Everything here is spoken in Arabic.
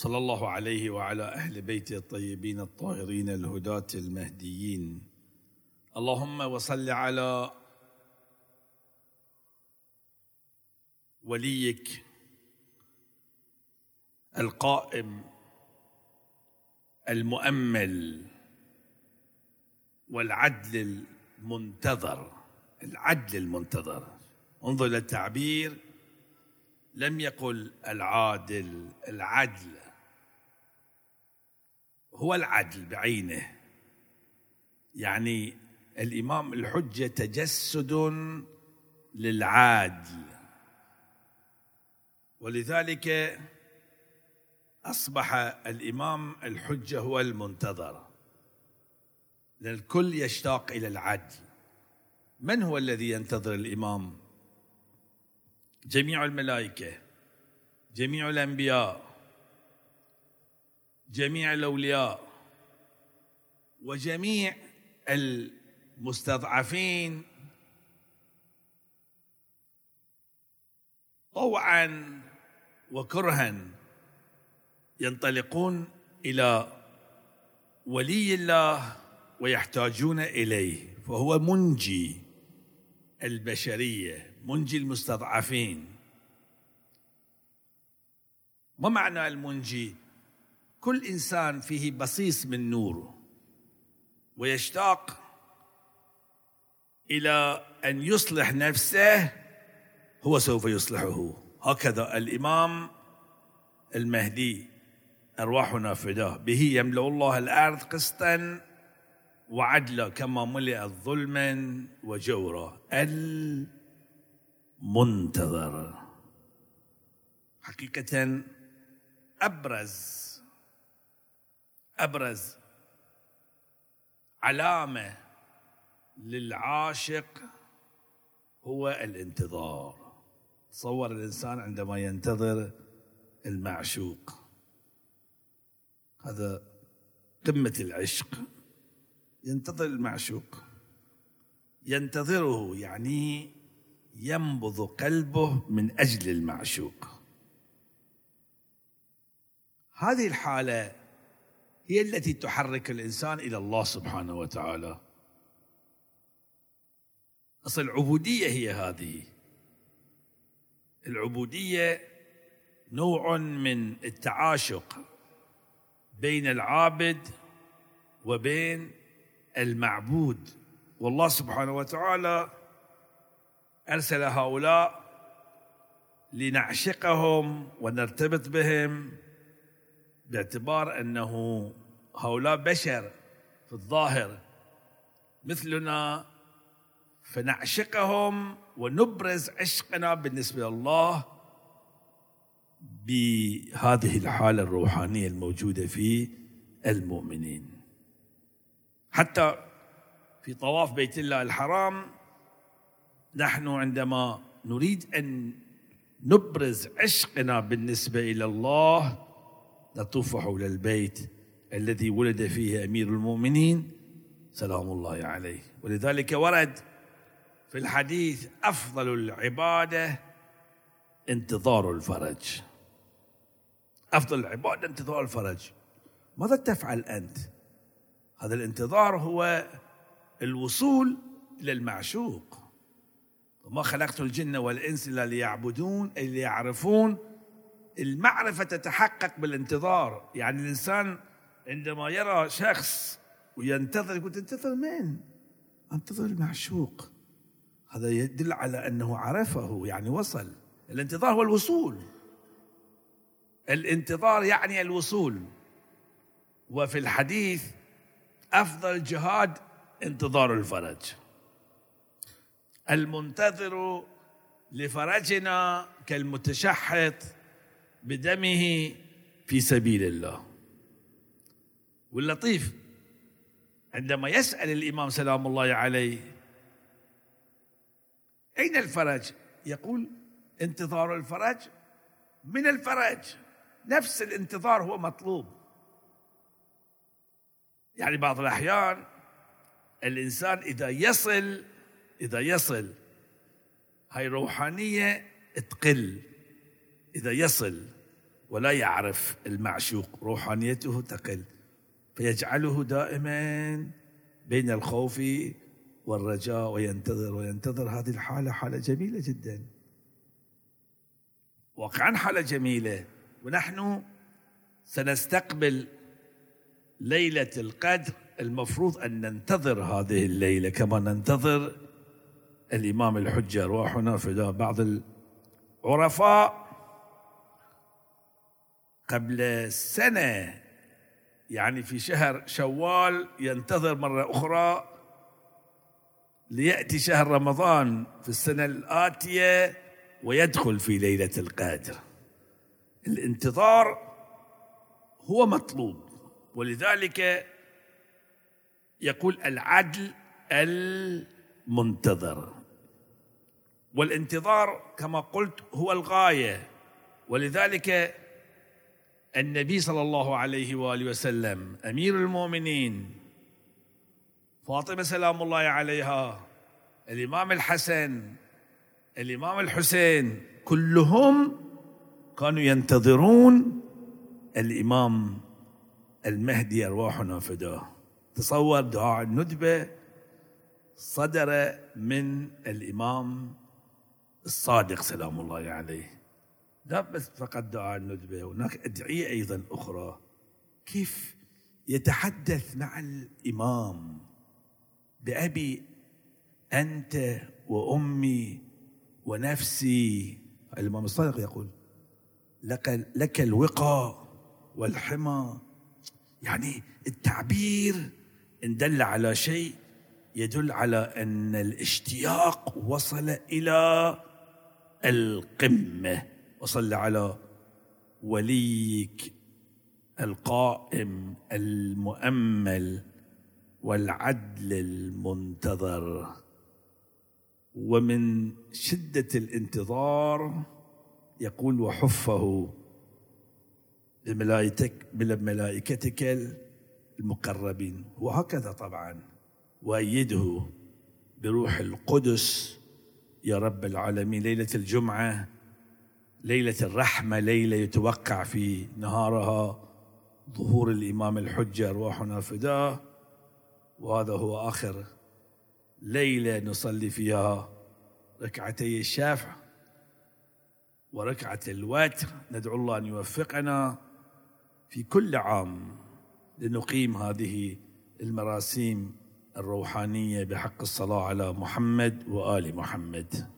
صلى الله عليه وعلى أهل بيته الطيبين الطاهرين الهداة المهديين. اللهم وصل على وليك القائم المؤمل والعدل المنتظر. العدل المنتظر. انظر إلى التعبير. لم يقل العادل العدل. هو العدل بعينه. يعني الإمام الحجة تجسد للعادل. ولذلك أصبح الإمام الحجة هو المنتظر. لأن الكل يشتاق إلى العدل. من هو الذي ينتظر الإمام؟ جميع الملائكة جميع الأنبياء. جميع الأولياء وجميع المستضعفين طوعا وكرها ينطلقون إلى ولي الله ويحتاجون إليه فهو منجي البشرية منجي المستضعفين. ما معنى المنجي؟ كل إنسان فيه بصيص من نور ويشتاق إلى أن يصلح نفسه هو سوف يصلحه. هكذا الإمام المهدي أرواحنا فداه به يملأ الله الأرض قسطا وعدلا كما ملئت ظلما وجورا. المنتظر. حقيقه أبرز أبرز علامة للعاشق هو الانتظار. تصور الإنسان عندما ينتظر المعشوق. هذا قمة العشق. ينتظر المعشوق. ينتظره يعني ينبض قلبه من أجل المعشوق. هذه الحالة هي التي تحرك الإنسان إلى الله سبحانه وتعالى. أصل العبودية هي هذه. العبودية نوع من التعاشق بين العابد وبين المعبود. والله سبحانه وتعالى أرسل هؤلاء لنعشقهم ونرتبط بهم باعتبار أنه هؤلاء بشر في الظاهر مثلنا فنعشقهم ونبرز عشقنا بالنسبة لله بهذه الحالة الروحانية الموجودة في المؤمنين. حتى في طواف بيت الله الحرام نحن عندما نريد أن نبرز عشقنا بالنسبة إلى الله نطوف حول البيت الذي ولد فيه أمير المؤمنين سلام الله عليه. ولذلك ورد في الحديث أفضل العبادة انتظار الفرج. أفضل العبادة انتظار الفرج. ماذا تفعل أنت؟ هذا الانتظار هو الوصول إلى المعشوق. وما خلقت الجن والإنس إلا ليعبدون أي ليعرفون المعرفة تتحقق بالانتظار. يعني الإنسان عندما يرى شخص وينتظر يقول تنتظر مين؟ أنتظر المعشوق. هذا يدل على أنه عرفه يعني وصل. الانتظار هو الوصول. الانتظار يعني الوصول. وفي الحديث أفضل جهاد انتظار الفرج. المنتظر لفرجنا كالمتشحط بدمه في سبيل الله. واللطيف عندما يسأل الإمام سلام الله عليه أين الفرج؟ يقول انتظار الفرج؟ من الفرج؟ نفس الانتظار هو مطلوب. يعني بعض الأحيان الإنسان إذا يصل إذا يصل هاي روحانية تقل. إذا يصل ولا يعرف المعشوق روحانيته تقل فيجعله دائما بين الخوف والرجاء وينتظر وينتظر هذه الحالة حالة جميلة جدا. واقعا حالة جميلة. ونحن سنستقبل ليلة القدر. المفروض أن ننتظر هذه الليلة كما ننتظر الإمام الحجة أرواحنا فداء بعض العرفاء. قبل سنة يعني في شهر شوال ينتظر مرة أخرى ليأتي شهر رمضان في السنة الآتية ويدخل في ليلة القدر. الانتظار هو مطلوب ولذلك يقول العدل المنتظر. والانتظار كما قلت هو الغاية ولذلك النبي صلى الله عليه وآله وسلم أمير المؤمنين فاطمة سلام الله عليها الإمام الحسن الإمام الحسين كلهم كانوا ينتظرون الإمام المهدي ارواحنا فداه تصور دعاء الندبة صدر من الإمام الصادق سلام الله عليه. لا بس فقط دعاء الندبة هناك أدعية أيضا أخرى. كيف يتحدث مع الإمام بأبي أنت وأمي ونفسي؟ الإمام الصادق يقول لك لك الوقى والحمى. يعني التعبير إن دل على شيء يدل على أن الاشتياق وصل إلى القمة. وصل على وليك القائم المؤمل والعدل المنتظر. ومن شدة الانتظار يقول وحفه بملائكتك بملائكتك المقربين. وهكذا طبعا. وأيده بروح القدس. يا رب العالمين. ليلة الجمعة ليلة الرحمة ليلة يتوقع في نهارها. ظهور الإمام الحجة أرواحنا فداه وهذا هو آخر ليلة نصلي فيها ركعتي الشافع وركعة الوتر. ندعو الله أن يوفقنا في كل عام لنقيم هذه المراسيم الروحانية بحق الصلاة على محمد وآل محمد.